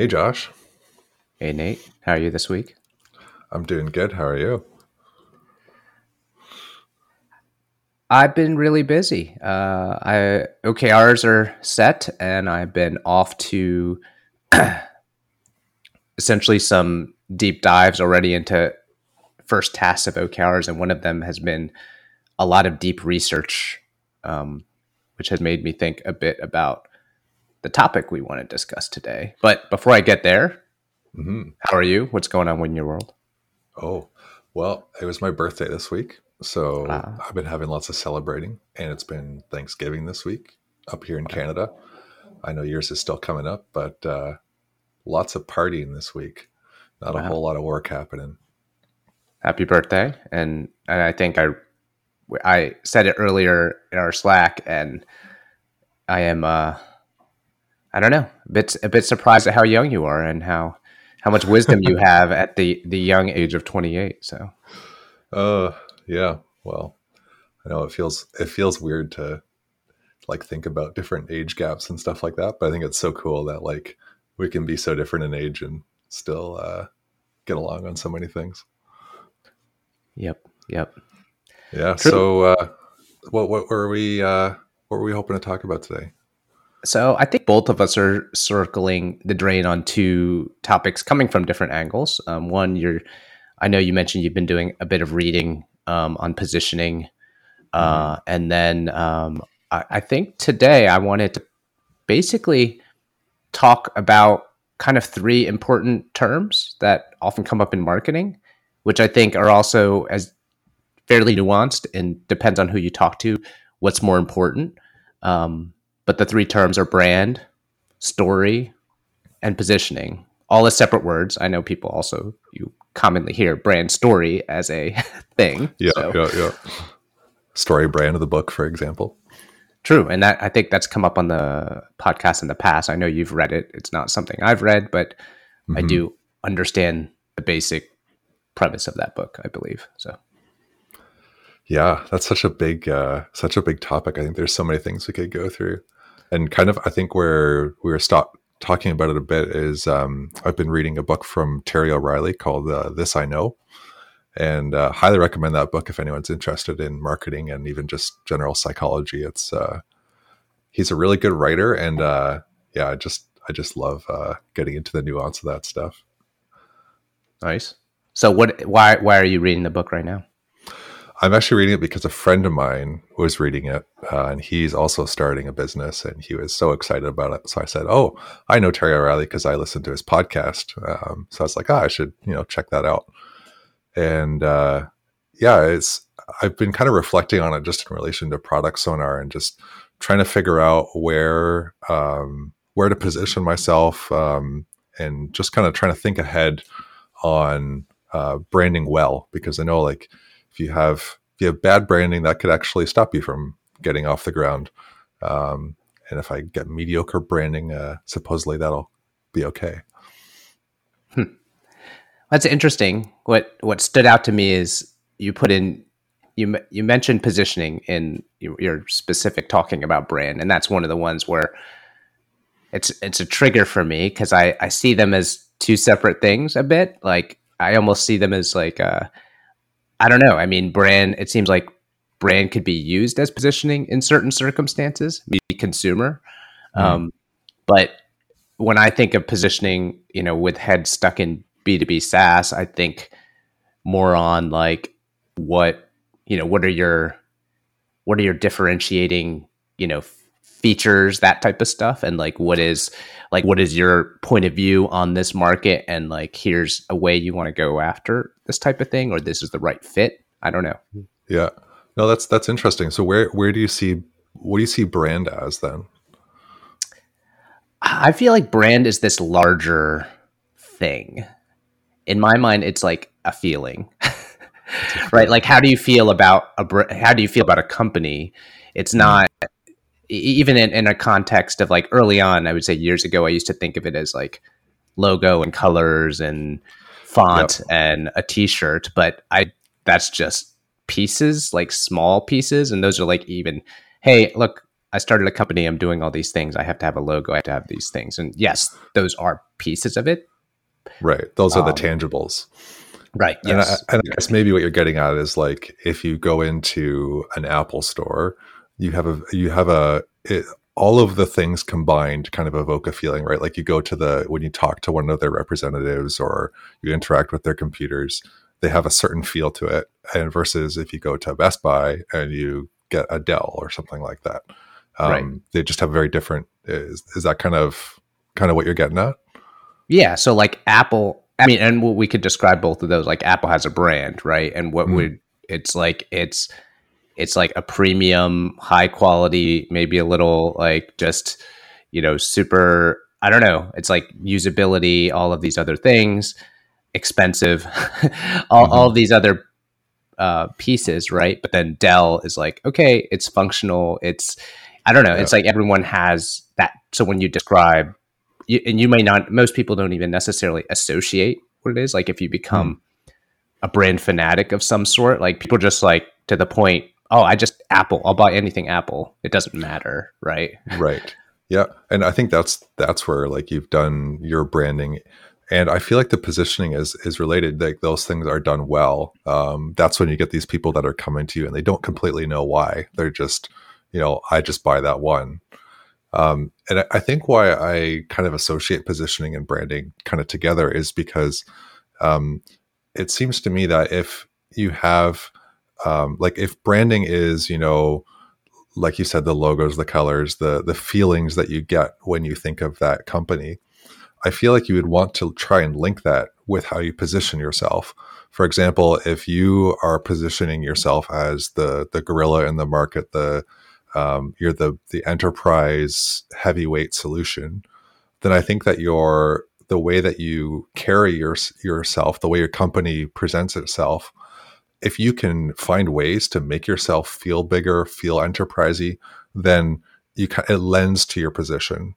Hey, Josh. Hey, Nate. How are you this week? I'm doing good. How are you? I've been really busy. Uh, I OKRs are set, and I've been off to essentially some deep dives already into first tasks of OKRs, and one of them has been a lot of deep research, um, which has made me think a bit about the topic we want to discuss today. But before I get there, hmm how are you? What's going on in your world? Oh, well, it was my birthday this week. So Ah. I've been having lots of celebrating, and it's been Thanksgiving this week up here in Canada. I know yours is still coming up, but uh, lots of partying this week. Not a whole lot of work happening. happy birthday and and i think i i said it earlier in our slack and i am uh i don't know a bit a bit surprised at how young you are and how how much wisdom you have at the the young age of 28 so Uh, yeah. Well, I know it feels it feels weird to like think about different age gaps and stuff like that, but I think it's so cool that like we can be so different in age and still uh, get along on so many things. yep yep Yeah. True. So, uh, what what were we uh, what were we hoping to talk about today? So i think both of us are circling the drain on two topics coming from different angles um, one you're i know you mentioned you've been doing a bit of reading um, on positioning uh, and then um, I, I think today I wanted to basically talk about kind of three important terms that often come up in marketing, which I think are also as fairly nuanced and depends on who you talk to, what's more important. Um, but the three terms are brand, story, and positioning, all as separate words. I know people also you commonly hear brand story as a thing. Yeah, so- yeah, yeah. Story brand of the book, for example. True, and that I think that's come up on the podcast in the past. I know you've read it. It's not something I've read, but I Mhm. do understand the basic premise of that book. I believe so. Yeah, that's such a big, uh, such a big topic. I think there's so many things we could go through, and kind of, I think where we were stop talking about it a bit is um, I've been reading a book from Terry O'Reilly called uh, "This I Know," and uh, highly recommend that book if anyone's interested in marketing and even just general psychology. It's uh, he's a really good writer, and uh, yeah, I just I just love uh, getting into the nuance of that stuff. Nice. So, what? Why? Why are you reading the book right now? I'm actually reading it because a friend of mine was reading it, uh, and he's also starting a business, and he was so excited about it. So I said, "Oh, I know Terry O'Reilly because I listened to his podcast." Um, so I was like, "Ah, I should, you know, check that out." And uh, yeah, it's I've been kind of reflecting on it just in relation to product sonar and just trying to figure out where um, where to position myself, um, and just kind of trying to think ahead on uh, branding well because I know like if you have if you have bad branding that could actually stop you from getting off the ground um, and if i get mediocre branding uh, supposedly that'll be okay That's interesting. What What stood out to me is you put in you you mentioned positioning in your, specific talking about brand, and that's one of the ones where it's it's a trigger for me because I I see them as two separate things a bit. Like I almost see them as like uh I don't know. I mean, brand. It seems like brand could be used as positioning in certain circumstances, maybe consumer. Mhm. Um, but when I think of positioning, you know, with head stuck in B two B SaaS, I think more on like what you know, what are your what are your differentiating, you know, features, that type of stuff, and like what is like what is your point of view on this market, and like here's a way you want to go after this type of thing, or this is the right fit. I don't know. yeah no that's that's interesting so where where do you see what do you see brand as then I feel like brand is this larger thing. In my mind, it's like a feeling, right? Like, how do you feel about a how do you feel about a company? It's hmm. not e- even in, in a context of like early on. I would say years ago, I used to think of it as like logo and colors and font and a T-shirt, but I that's just pieces, like small pieces, and those are like even. Hey, look, I started a company. I'm doing all these things. I have to have a logo. I have to have these things. And yes, those are pieces of it. Right. Those are Um, the tangibles. Right. And, I, and I guess maybe what you're getting at is like if you go into an Apple store, you have a you have a it, all of the things combined kind of evoke a feeling, right? Like you go to the when you talk to one of their representatives or you interact with their computers, they have a certain feel to it. And versus if you go to Best Buy and you get a Dell or something like that, um, Right. they just have a very different. Is, is that kind of kind of what you're getting at? Yeah. So like Apple, I mean, and we could describe both of those. Like Apple has a brand, right? And what Mm. would it's like? It's it's like a premium, high quality, maybe a little like just you know super. I don't know. It's like usability, all of these other things, expensive, all, Mhm. all of these other uh, pieces, right? But then Dell is like, okay, it's functional. It's I don't know. It's like everyone has that. So when you describe you, and you may not most people don't even necessarily associate what it is like if you become a brand fanatic of some sort like people just like to the point oh i just apple. I'll buy anything apple. It doesn't matter right? Right. Yeah. And i think that's that's where like you've done your branding. And i feel like the positioning is is related. Like those things are done well. Um that's when you get these people that are coming to you and they don't completely know why. They're just you know i just buy that one. Um and I, I think why i kind of associate positioning and branding kind of together is because um it seems to me that if you have um like if branding is you know like you said the logos the colors the the feelings that you get when you think of that company i feel like you would want to try and link that with how you position yourself. For example if you are positioning yourself as the the gorilla in the market the um, you're the the enterprise heavyweight solution then i think that your the way that you carry your, yourself the way your company presents itself if you can find ways to make yourself feel bigger, feel enterprisey, then you it lends to your position.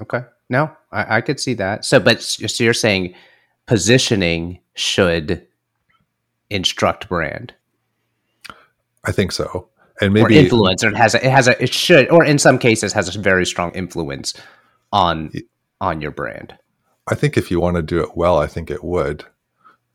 okay. No i, I could see that. So but so you're saying positioning should instruct brand? I think so, and or maybe influence or it has a, it has a it should or in some cases has a very strong influence on on your brand. I think if you want to do it well, I think it would.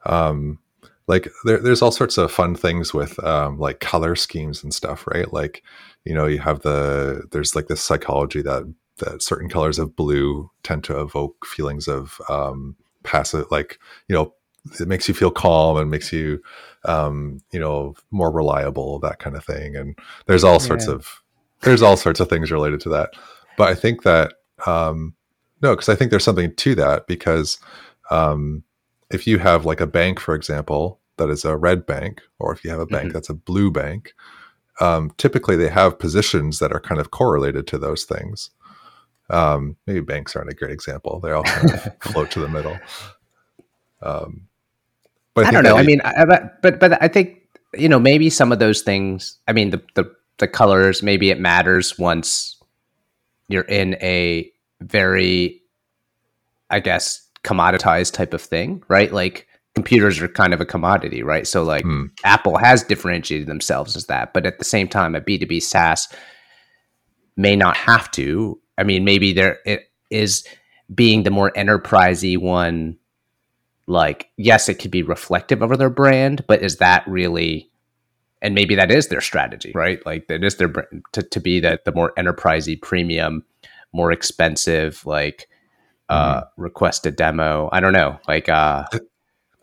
Um, like there, there's all sorts of fun things with um, like color schemes and stuff, right? Like you know, you have the there's like this psychology that that certain colors of blue tend to evoke feelings of um, passive, like you know, it makes you feel calm and makes you um, you know more reliable, that kind of thing. And there's all sorts Yeah. of there's all sorts of things related to that. But I think that um, no, because I think there's something to that because um, if you have like a bank, for example, that is a red bank, or if you have a bank Mhm. that's a blue bank, um, typically they have positions that are kind of correlated to those things. Um, maybe banks aren't a great example; they all kind of float to the middle. Um, but I, think don't know. I mean, I, but- but but I think you know maybe some of those things. I mean, the the the colors maybe it matters once you're in a very, I guess, commoditized type of thing, right? Like computers are kind of a commodity, right? So like Hmm. Apple has differentiated themselves as that, but at the same time, a B two B SaaS may not have to. I mean, maybe there it is being the more enterprisey one like yes it could be reflective of their brand but is that really and maybe that is their strategy right like that is their to, to be that the more enterprisey premium more expensive like uh request a demo i don't know like uh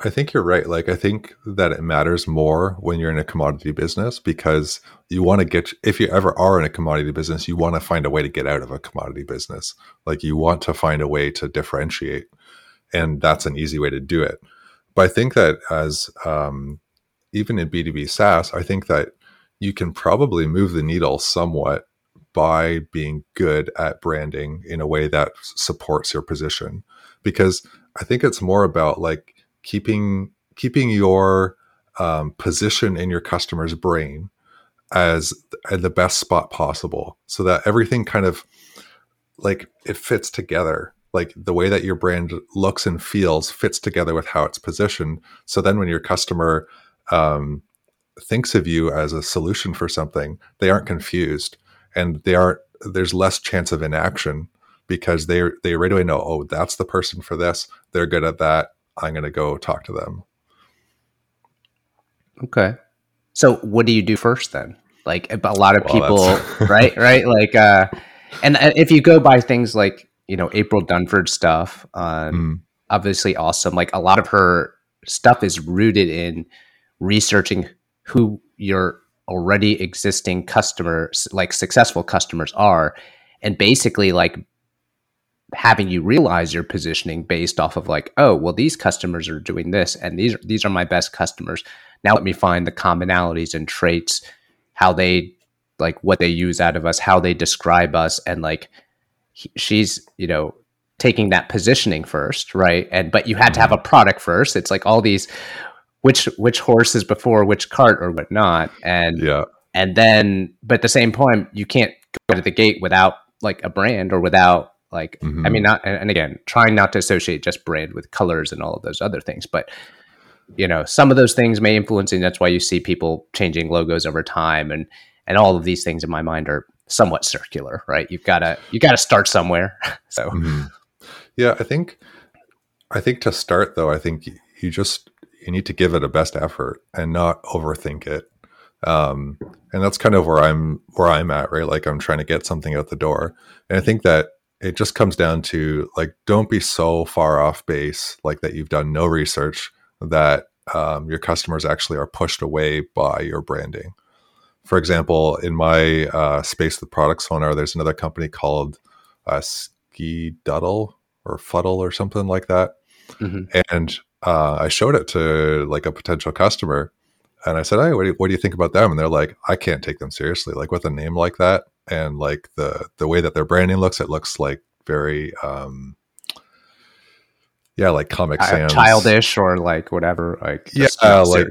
I think you're right. Like, I think that it matters more when you're in a commodity business because you want to get, if you ever are in a commodity business, you want to find a way to get out of a commodity business. Like, you want to find a way to differentiate. And that's an easy way to do it. But I think that as, um, even in B2B SaaS, I think that you can probably move the needle somewhat by being good at branding in a way that supports your position. Because I think it's more about like, keeping keeping your um, position in your customer's brain as the best spot possible so that everything kind of like it fits together. Like the way that your brand looks and feels fits together with how it's positioned. So then when your customer um, thinks of you as a solution for something, they aren't confused and they aren't there's less chance of inaction because they they right away know, oh, that's the person for this. They're good at that. I'm going to go talk to them. Okay. So what do you do first then? Like a lot of well, people, right? Right? Like uh and uh, if you go by things like, you know, April Dunford stuff, um mm. obviously awesome. Like a lot of her stuff is rooted in researching who your already existing customers, like successful customers are, and basically like having you realize your positioning based off of like, oh, well, these customers are doing this, and these these are my best customers. Now let me find the commonalities and traits, how they like what they use out of us, how they describe us, and like he, she's you know taking that positioning first, right? And but you had to have a product first. It's like all these which which horse is before which cart or whatnot, and yeah, and then but at the same point, you can't go to the gate without like a brand or without like mm-hmm. I mean not and again trying not to associate just brand with colors and all of those other things, but you know some of those things may influence and that's why you see people changing logos over time and and all of these things in my mind are somewhat circular right you've got to you got to start somewhere so mm-hmm. yeah i think i think to start though i think you just you need to give it a best effort and not overthink it. Um, and that's kind of where I'm where I'm at, right? Like I'm trying to get something out the door, and I think that it just comes down to like don't be so far off base, like that you've done no research that um, your customers actually are pushed away by your branding. For example, in my uh, space, the product sonar, there's another company called uh, Ski Duddle or Fuddle or something like that, mm-hmm. and uh, I showed it to like a potential customer, and I said, "Hey, what do, you, what do you think about them?" And they're like, "I can't take them seriously. Like with a name like that, and like the the way that their branding looks, it looks like very." um yeah, like Comic uh, Sans, childish or like whatever. Like yeah, uh, like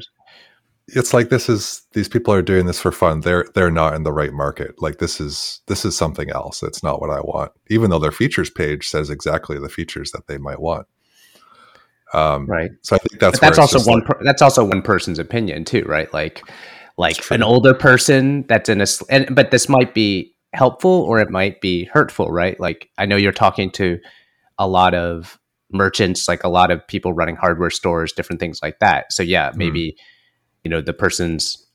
it's like this is these people are doing this for fun. They're they're not in the right market. Like this is this is something else. It's not what I want. Even though their features page says exactly the features that they might want. Um, right. So I think that's that's also one. Like, per, that's also one person's opinion too, right? Like, like an older person that's in a and but this might be helpful or it might be hurtful, right? Like I know you're talking to a lot of merchants, like a lot of people running hardware stores, different things like that. So yeah, mm-hmm. maybe mm. you know the person's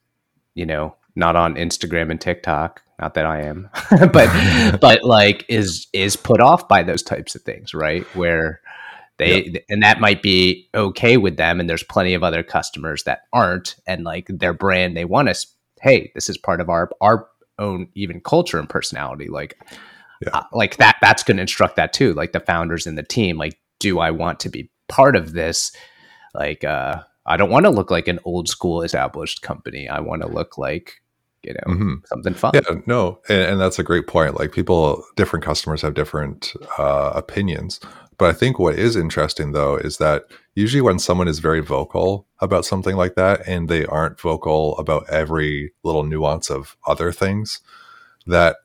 you know not on Instagram and TikTok. Not that I am, but but like is is put off by those types of things, right? Where they yep. and that might be okay with them and there's plenty of other customers that aren't and like their brand they want us hey this is part of our our own even culture and personality like yeah. uh, like that that's going to instruct that too like the founders and the team like do i want to be part of this like uh i don't want to look like an old school established company i want to look like you know mm-hmm. something fun yeah no and, and, that's a great point like people different customers have different uh, opinions but I think what is interesting though is that usually when someone is very vocal about something like that and they aren't vocal about every little nuance of other things, that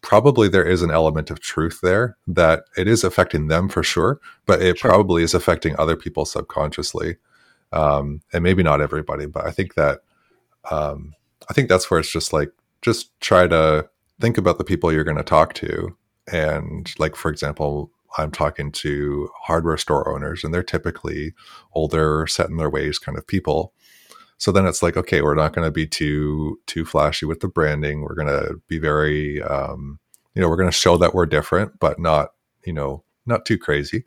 probably there is an element of truth there that it is affecting them for sure, but it sure. probably is affecting other people subconsciously. Um, and maybe not everybody, but I think that um, I think that's where it's just like just try to think about the people you're going to talk to and like for example I'm talking to hardware store owners, and they're typically older, set in their ways kind of people. So then it's like, okay, we're not going to be too too flashy with the branding. We're going to be very, um, you know, we're going to show that we're different, but not, you know, not too crazy.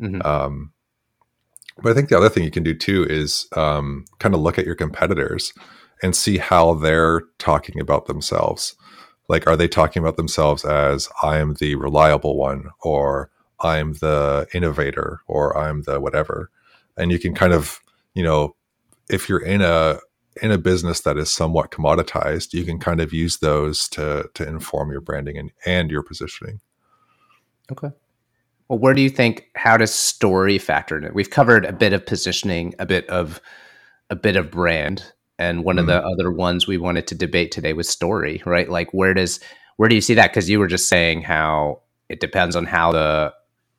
Mm-hmm. Um, but I think the other thing you can do too is um, kind of look at your competitors and see how they're talking about themselves like are they talking about themselves as i am the reliable one or i'm the innovator or i'm the whatever? And you can kind of you know if you're in a in a business that is somewhat commoditized you can kind of use those to to inform your branding and and your positioning. Okay. Well where do you think how does story factor in it? We've covered a bit of positioning a bit of a bit of brand and one mm-hmm. of the mm-hmm. other ones we wanted to debate today was story, right? Like where does where do you see that? Because you were just saying how it depends on how the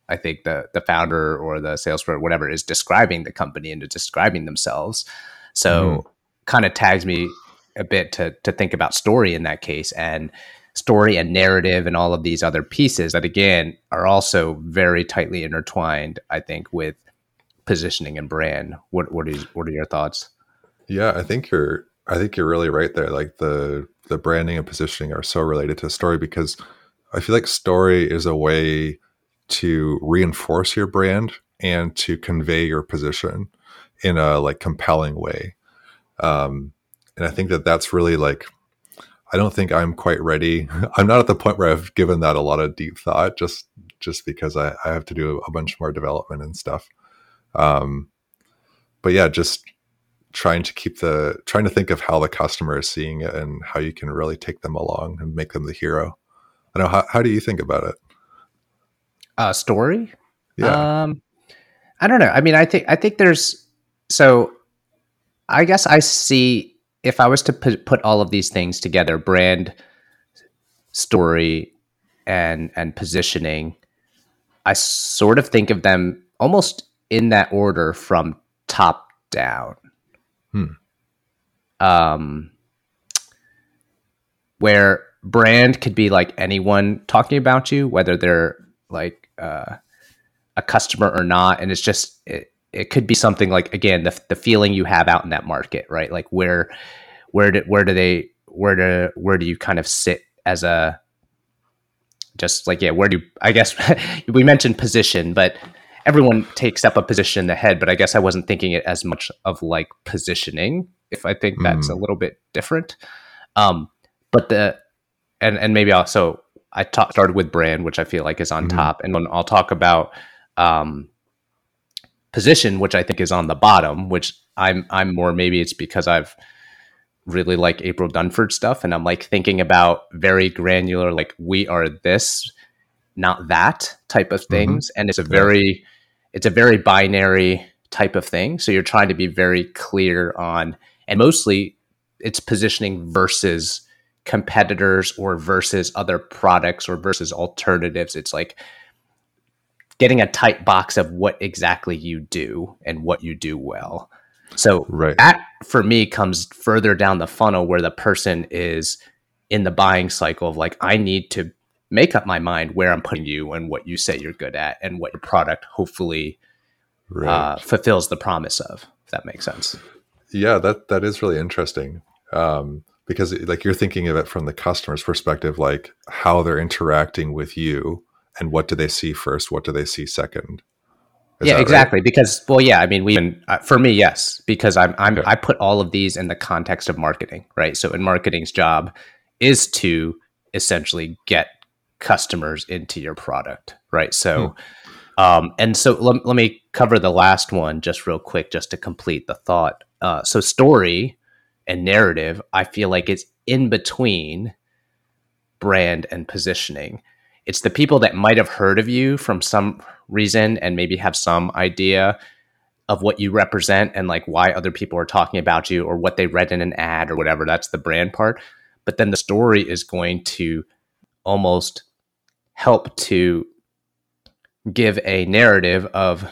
I think the the founder or the salesperson, whatever, is describing the company and describing themselves. So mm-hmm. kind of tags me a bit to to think about story in that case and story and narrative and all of these other pieces that again are also very tightly intertwined i think with positioning and brand what what is what are your thoughts yeah i think you're i think you're really right there like the the branding and positioning are so related to story because i feel like story is a way to reinforce your brand and to convey your position in a like compelling way um and i think that that's really like I don't think I'm quite ready. I'm not at the point where I've given that a lot of deep thought, just just because I, I have to do a bunch more development and stuff. Um, but yeah, just trying to keep the trying to think of how the customer is seeing it and how you can really take them along and make them the hero. I know how how do you think about it? Uh, story. Yeah. Um, I don't know. I mean, I think I think there's so. I guess I see if I was to put, put all of these things together, brand, story, and and positioning, I sort of think of them almost in that order from top down. Hmm. Um, where brand could be like anyone talking about you, whether they're like uh, a customer or not, and it's just it, it could be something like again the the feeling you have out in that market, right? Like where where do where do they where do where do you kind of sit as a just like yeah where do you, I guess we mentioned position, but everyone takes up a position in the head, but I guess I wasn't thinking it as much of like positioning. If I think that's mm. a little bit different, um, but the and and maybe also I ta- started with brand, which I feel like is on mm-hmm. top, and then I'll talk about um, position, which I think is on the bottom, which I'm I'm more maybe it's because I've really like April Dunford stuff, and I'm like thinking about very granular, like we are this, not that type of mm-hmm. things, mm-hmm. and it's a very it's a very binary type of thing. So you're trying to be very clear on, and mostly it's positioning versus competitors or versus other products or versus alternatives. It's like getting a tight box of what exactly you do and what you do well. So right. that for me comes further down the funnel where the person is in the buying cycle of like, I need to make up my mind where I'm putting you and what you say you're good at and what your product hopefully right. uh, fulfills the promise of, if that makes sense. Yeah, that that is really interesting. Um, because like you're thinking of it from the customer's perspective, like how they're interacting with you and what do they see first what do they see second Is yeah exactly right? because well yeah i mean we even uh, for me yes because i'm i'm okay. i put all of these in the context of marketing right so in marketing's job is to essentially get customers into your product right so hmm. um and so let, let me cover the last one just real quick just to complete the thought uh so story and narrative i feel like it's in between brand and positioning it's the people that might have heard of you from some reason and maybe have some idea of what you represent and like why other people are talking about you or what they read in an ad or whatever. That's the brand part. But then the story is going to almost help to give a narrative of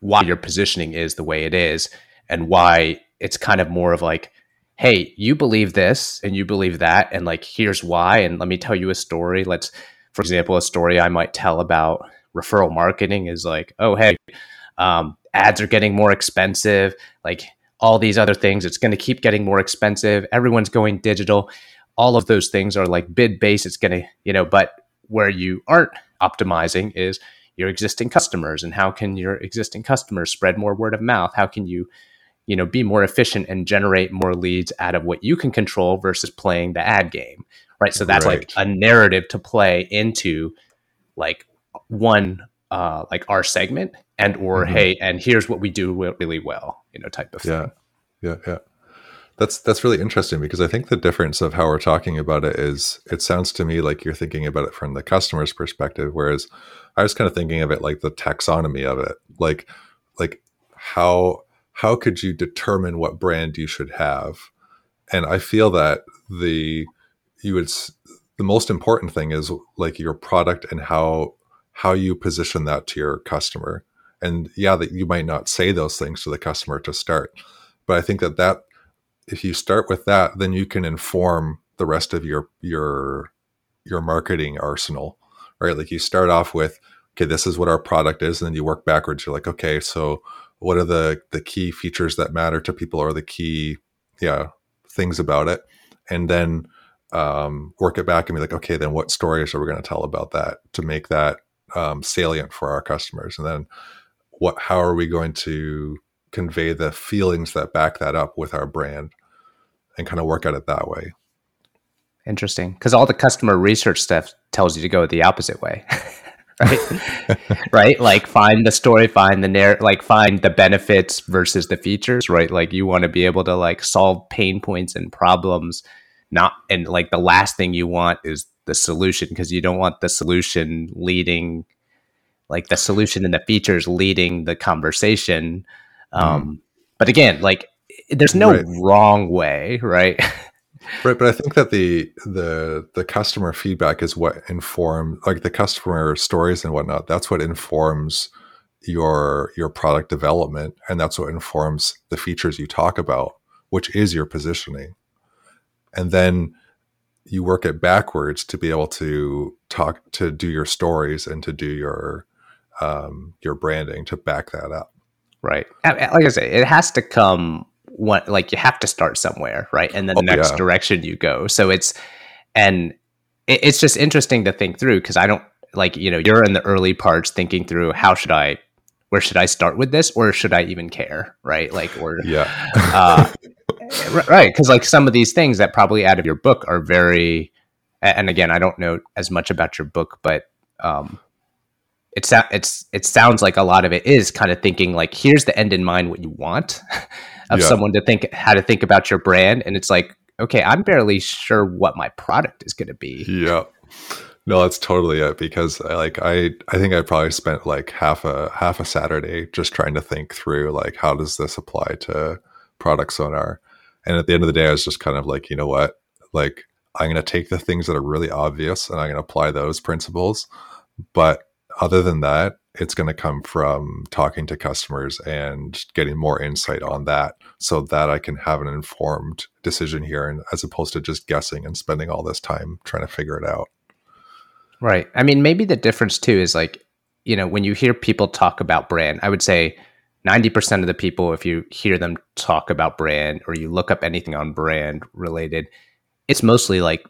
why your positioning is the way it is and why it's kind of more of like hey you believe this and you believe that and like here's why and let me tell you a story let's for example, a story I might tell about referral marketing is like, oh, hey, um, ads are getting more expensive, like all these other things. It's going to keep getting more expensive. Everyone's going digital. All of those things are like bid based. It's going to, you know, but where you aren't optimizing is your existing customers and how can your existing customers spread more word of mouth? How can you, you know, be more efficient and generate more leads out of what you can control versus playing the ad game right so that's right. like a narrative to play into like one uh like our segment and or mm-hmm. hey and here's what we do really well you know type of yeah thing. yeah yeah that's that's really interesting because i think the difference of how we're talking about it is it sounds to me like you're thinking about it from the customer's perspective whereas i was kind of thinking of it like the taxonomy of it. Like like how how could you determine what brand you should have? And i feel that the you would the most important thing is like your product and how how you position that to your customer. And yeah that you might not say those things to the customer to start but i think that that if you start with that, then you can inform the rest of your your your marketing arsenal, right? Like you start off with, okay, this is what our product is, and then you work backwards. You're like, okay, so what are the the key features that matter to people, or the key, yeah, things about it, and then um, work it back and be like, okay, then what stories are we going to tell about that to make that um, salient for our customers, and then what, how are we going to convey the feelings that back that up with our brand, and kind of work at it that way. Interesting, because all the customer research stuff tells you to go the opposite way. right right like find the story find the narrative like find the benefits versus the features right like you want to be able to like solve pain points and problems not and like the last thing you want is the solution because you don't want the solution leading like the solution and the features leading the conversation um mm. but again like there's no right. wrong way right right but i think that the the the customer feedback is what informs, like the customer stories and whatnot that's what informs your your product development and that's what informs the features you talk about which is your positioning and then you work it backwards to be able to talk to do your stories and to do your um, your branding to back that up right? Like i say it has to come one like you have to start somewhere right? And then the oh, next yeah. direction you go. So it's and it, it's just interesting to think through because i don't like you know you're in the early parts thinking through how should i where should i start with this or should i even care right? Like or yeah. uh, right because like some of these things that probably out of your book are very and again i don't know as much about your book but um it's it's it sounds like a lot of it is kind of thinking like here's the end in mind what you want of yeah. someone to think how to think about your brand and it's like okay i'm barely sure what my product is going to be yeah no that's totally it because I, like i i think i probably spent like half a half a saturday just trying to think through like how does this apply to product sonar and at the end of the day, I was just kind of like, you know what? Like, I'm going to take the things that are really obvious and I'm going to apply those principles. But other than that, it's going to come from talking to customers and getting more insight on that so that I can have an informed decision here and as opposed to just guessing and spending all this time trying to figure it out. Right. I mean, maybe the difference too is like, you know, when you hear people talk about brand, I would say 90% of the people, if you hear them talk about brand or you look up anything on brand related, it's mostly like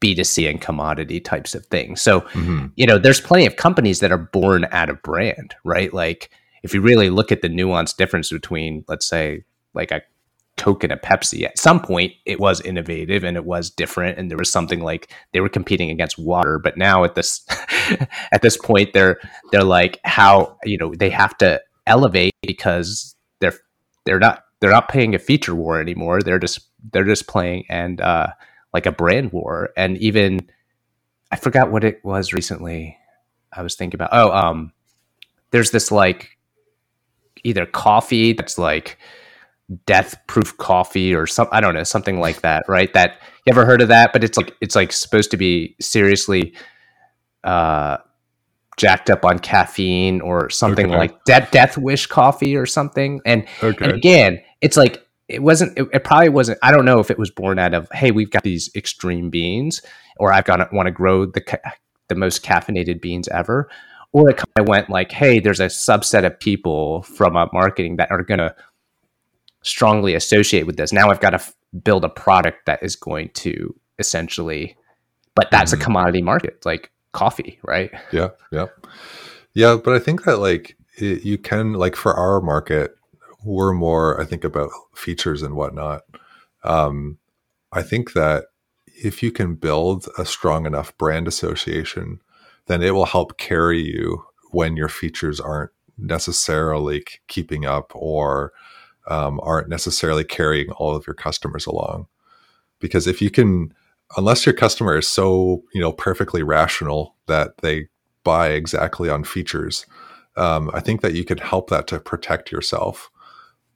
B2C and commodity types of things. So, mm-hmm. you know, there's plenty of companies that are born out of brand, right? Like, if you really look at the nuanced difference between, let's say, like a Coke and a Pepsi, at some point it was innovative and it was different, and there was something like they were competing against water. But now at this at this point, they're they're like how you know they have to elevate because they're they're not they're not playing a feature war anymore. They're just they're just playing and uh, like a brand war. And even I forgot what it was recently. I was thinking about oh um, there's this like either coffee that's like death proof coffee or some I don't know something like that right that you ever heard of that but it's like it's like supposed to be seriously uh jacked up on caffeine or something okay. like de- death wish coffee or something and, okay. and again it's like it wasn't it, it, probably wasn't i don't know if it was born out of hey we've got these extreme beans or i've got to want to grow the ca- the most caffeinated beans ever or it kind of went like hey there's a subset of people from a marketing that are going to strongly associate with this now i've got to f- build a product that is going to essentially but that's mm-hmm. a commodity market like coffee, right? Yeah, yeah, yeah. But I think that like it, you can like for our market, we're more I think about features and whatnot. Um, I think that if you can build a strong enough brand association, then it will help carry you when your features aren't necessarily keeping up or um, aren't necessarily carrying all of your customers along. Because if you can unless your customer is so you know perfectly rational that they buy exactly on features um, i think that you could help that to protect yourself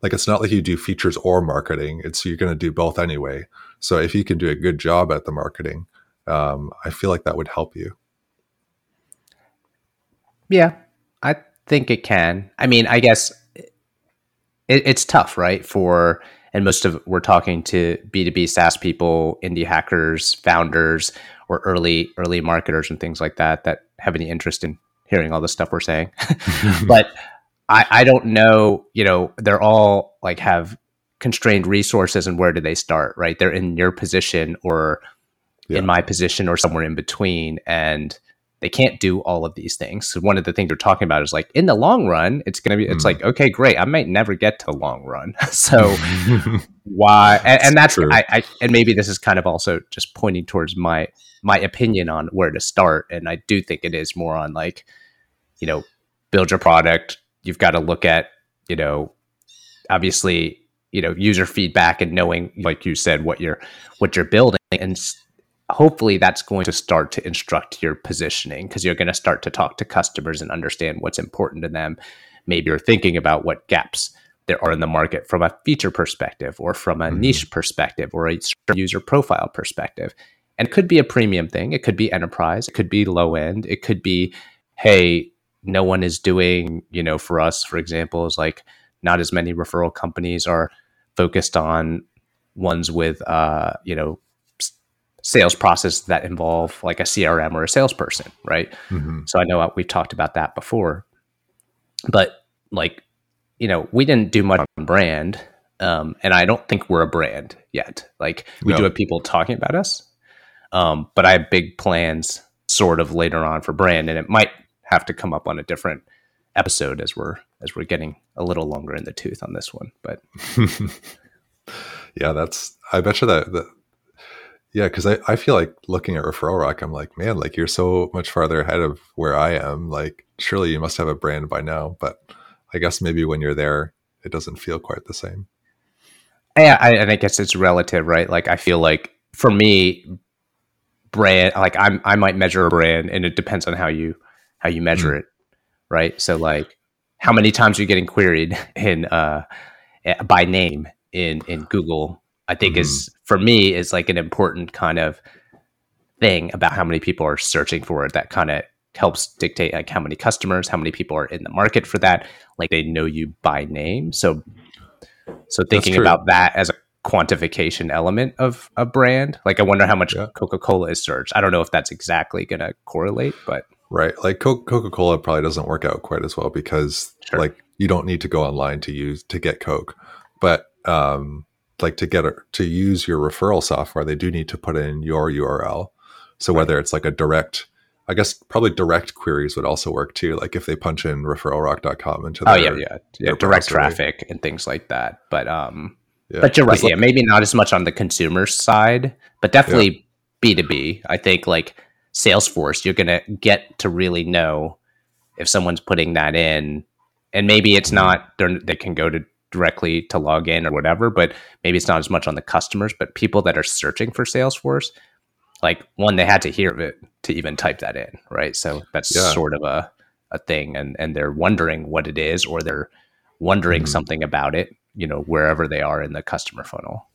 like it's not like you do features or marketing. It's you're going to do both anyway. So if you can do a good job at the marketing um, i feel like that would help you. Yeah i think it can. I mean i guess it, it's tough right for and most of we're talking to b2b saas people indie hackers founders or early early marketers and things like that that have any interest in hearing all the stuff we're saying. But I, I don't know you know they're all like have constrained resources and where do they start right they're in your position or yeah. in my position or somewhere in between and they can't do all of these things. So one of the things they're talking about is like in the long run, it's going to be, it's mm. like, okay, great. I might never get to the long run. so why, and, and that's, I, I, and maybe this is kind of also just pointing towards my, my opinion on where to start. And I do think it is more on like, you know, build your product. You've got to look at, you know, obviously, you know, user feedback and knowing, like you said, what you're, what you're building and hopefully that's going to start to instruct your positioning because you're going to start to talk to customers and understand what's important to them. Maybe you're thinking about what gaps there are in the market from a feature perspective or from a mm-hmm. niche perspective or a user profile perspective. And it could be a premium thing, it could be enterprise, it could be low end, it could be, hey, no one is doing, you know, for us, for example, is like not as many referral companies are focused on ones with uh, you know, sales process that involve like a CRM or a salesperson, right? Mm-hmm. So I know we've talked about that before, but like, you know, we didn't do much on brand, um, and I don't think we're a brand yet. Like we no. do have people talking about us, um, but I have big plans sort of later on for brand, and it might have to come up on a different episode as we're as we're getting a little longer in the tooth on this one. But yeah, that's I bet you that, that yeah, because I, I feel like looking at Referral Rock, I'm like, man, like you're so much farther ahead of where I am. Like, surely you must have a brand by now. But I guess maybe when you're there, it doesn't feel quite the same. Yeah, I, and I guess it's relative, right? Like, I feel like for me, brand, like I'm, I might measure a brand, and it depends on how you how you measure mm. it, right? So, like, how many times you're getting queried in uh, by name in in Google I think mm-hmm. is for me is like an important kind of thing about how many people are searching for it that kind of helps dictate like how many customers, how many people are in the market for that. Like they know you by name. So so thinking about that as a quantification element of a brand, like I wonder how much yeah. Coca-Cola is searched. I don't know if that's exactly going to correlate, but right, like Coca-Cola probably doesn't work out quite as well because sure. like you don't need to go online to use to get Coke, but um like to get a, to use your referral software, they do need to put in your URL. So whether it's like a direct, I guess probably direct queries would also work too. Like if they punch in referralrock.com into oh their, yeah yeah yeah direct traffic and things like that. But um, yeah. but you're right. Like, yeah, maybe not as much on the consumer side, but definitely B two B. I think like Salesforce, you're gonna get to really know if someone's putting that in, and maybe it's mm-hmm. not. They can go to directly to log in or whatever, but maybe it's not as much on the customers, but people that are searching for Salesforce, like one, they had to hear of it to even type that in, right? So that's yeah. sort of a, a thing. And, and they're wondering what it is, or they're wondering mm-hmm. something about it, you know, wherever they are in the customer funnel.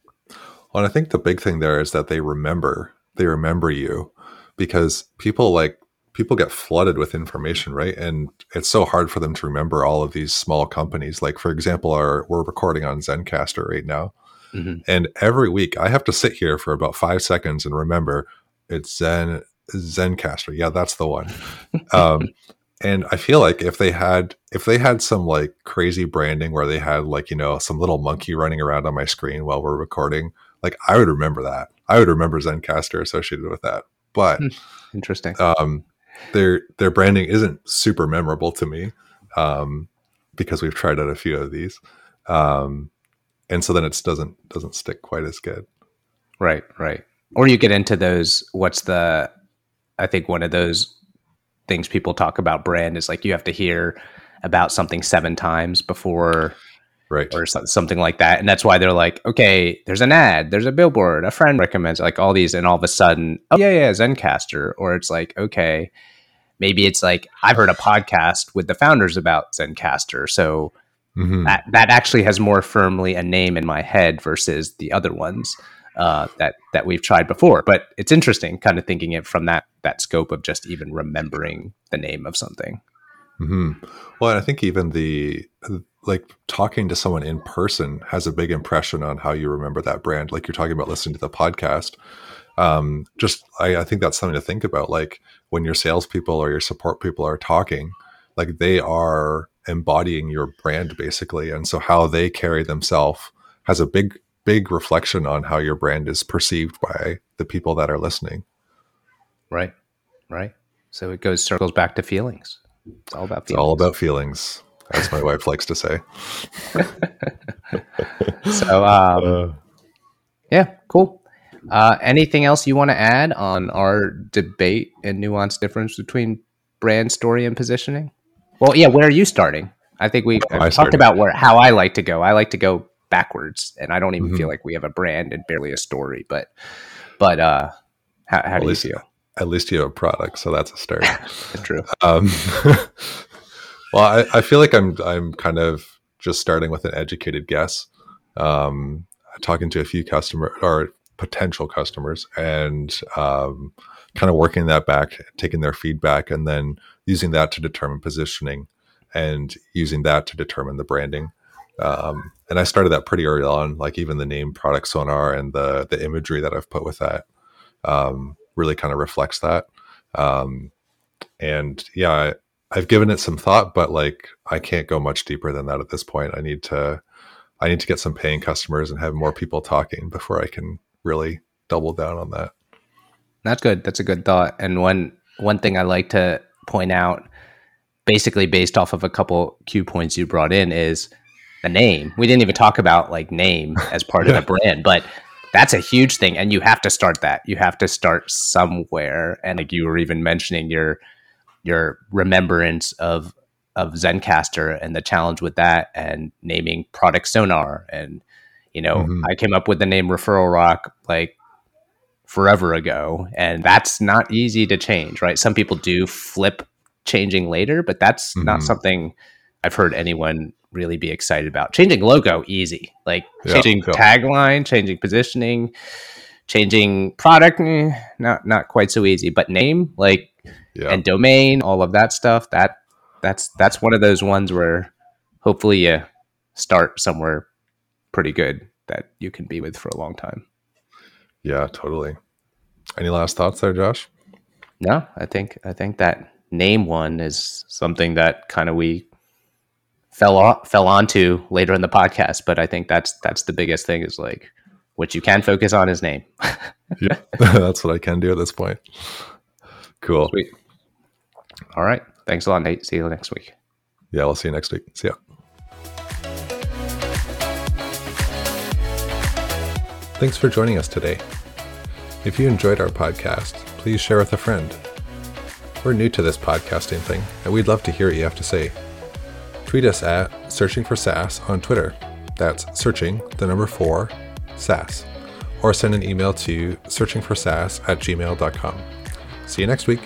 Well, and I think the big thing there is that they remember, they remember you because people like people get flooded with information, right? And it's so hard for them to remember all of these small companies. Like, for example, our we're recording on Zencastr right now. Mm-hmm. And every week I have to sit here for about five seconds and remember it's Zen Zencastr. Yeah, that's the one. um, and I feel like if they had if they had some like crazy branding where they had like, you know, some little monkey running around on my screen while we're recording, like I would remember that. I would remember Zencastr associated with that. But hmm. interesting. Um, their their branding isn't super memorable to me um, because we've tried out a few of these, um, and so then it doesn't doesn't stick quite as good. Right, right. Or you get into those. What's the? I think one of those things people talk about brand is like you have to hear about something seven times before right or something like that and that's why they're like okay there's an ad there's a billboard a friend recommends like all these and all of a sudden oh yeah yeah zencastr or it's like okay maybe it's like i've heard a podcast with the founders about zencastr so mm-hmm. that, that actually has more firmly a name in my head versus the other ones uh, that that we've tried before but it's interesting kind of thinking it from that that scope of just even remembering the name of something mm-hmm. well i think even the like talking to someone in person has a big impression on how you remember that brand. Like you're talking about listening to the podcast. Um, just I, I think that's something to think about. Like when your salespeople or your support people are talking, like they are embodying your brand basically, and so how they carry themselves has a big big reflection on how your brand is perceived by the people that are listening. Right, right. So it goes circles back to feelings. It's all about feelings. It's all about feelings, as my wife likes to say. so, um, uh, yeah, cool. Uh, anything else you want to add on our debate and nuanced difference between brand story and positioning? Well, yeah, where are you starting? I think we oh, talked about where how I like to go. I like to go backwards, and I don't even mm-hmm. feel like we have a brand and barely a story. But, but uh, how, how do you feel? At least you have a product, so that's a start. True. Um, well, I, I feel like I'm I'm kind of just starting with an educated guess. Um, talking to a few customer or potential customers and um, kind of working that back, taking their feedback, and then using that to determine positioning and using that to determine the branding. Um, and I started that pretty early on, like even the name product sonar and the the imagery that I've put with that um, really kind of reflects that. Um, and yeah, I've given it some thought, but like I can't go much deeper than that at this point. I need to I need to get some paying customers and have more people talking before I can really double down on that. That's good. That's a good thought. And one one thing I like to point out, basically based off of a couple cue points you brought in, is the name. We didn't even talk about like name as part yeah. of the brand, but that's a huge thing. And you have to start that. You have to start somewhere. And like you were even mentioning your your remembrance of of Zencastr and the challenge with that and naming product sonar and you know, mm-hmm. I came up with the name Referral Rock like forever ago, and that's not easy to change, right? Some people do flip changing later, but that's mm-hmm. not something I've heard anyone really be excited about. Changing logo, easy. Like yeah, changing cool. tagline, changing positioning, changing product, eh, not not quite so easy. But name, like yeah. and domain, all of that stuff, that that's that's one of those ones where hopefully you start somewhere pretty good that you can be with for a long time. Yeah, totally. Any last thoughts there, Josh? No, I think I think that name one is something that kind of we fell off, fell onto later in the podcast, but I think that's that's the biggest thing is like what you can focus on is name. yeah, that's what I can do at this point. Cool. Sweet. All right. Thanks a lot, Nate. See you next week. Yeah, we'll see you next week. See ya. Thanks for joining us today. If you enjoyed our podcast, please share with a friend. We're new to this podcasting thing, and we'd love to hear what you have to say. Tweet us at Searching for SaaS on Twitter. That's searching, the number four, SaaS. Or send an email to searchingforsaas at gmail.com. See you next week.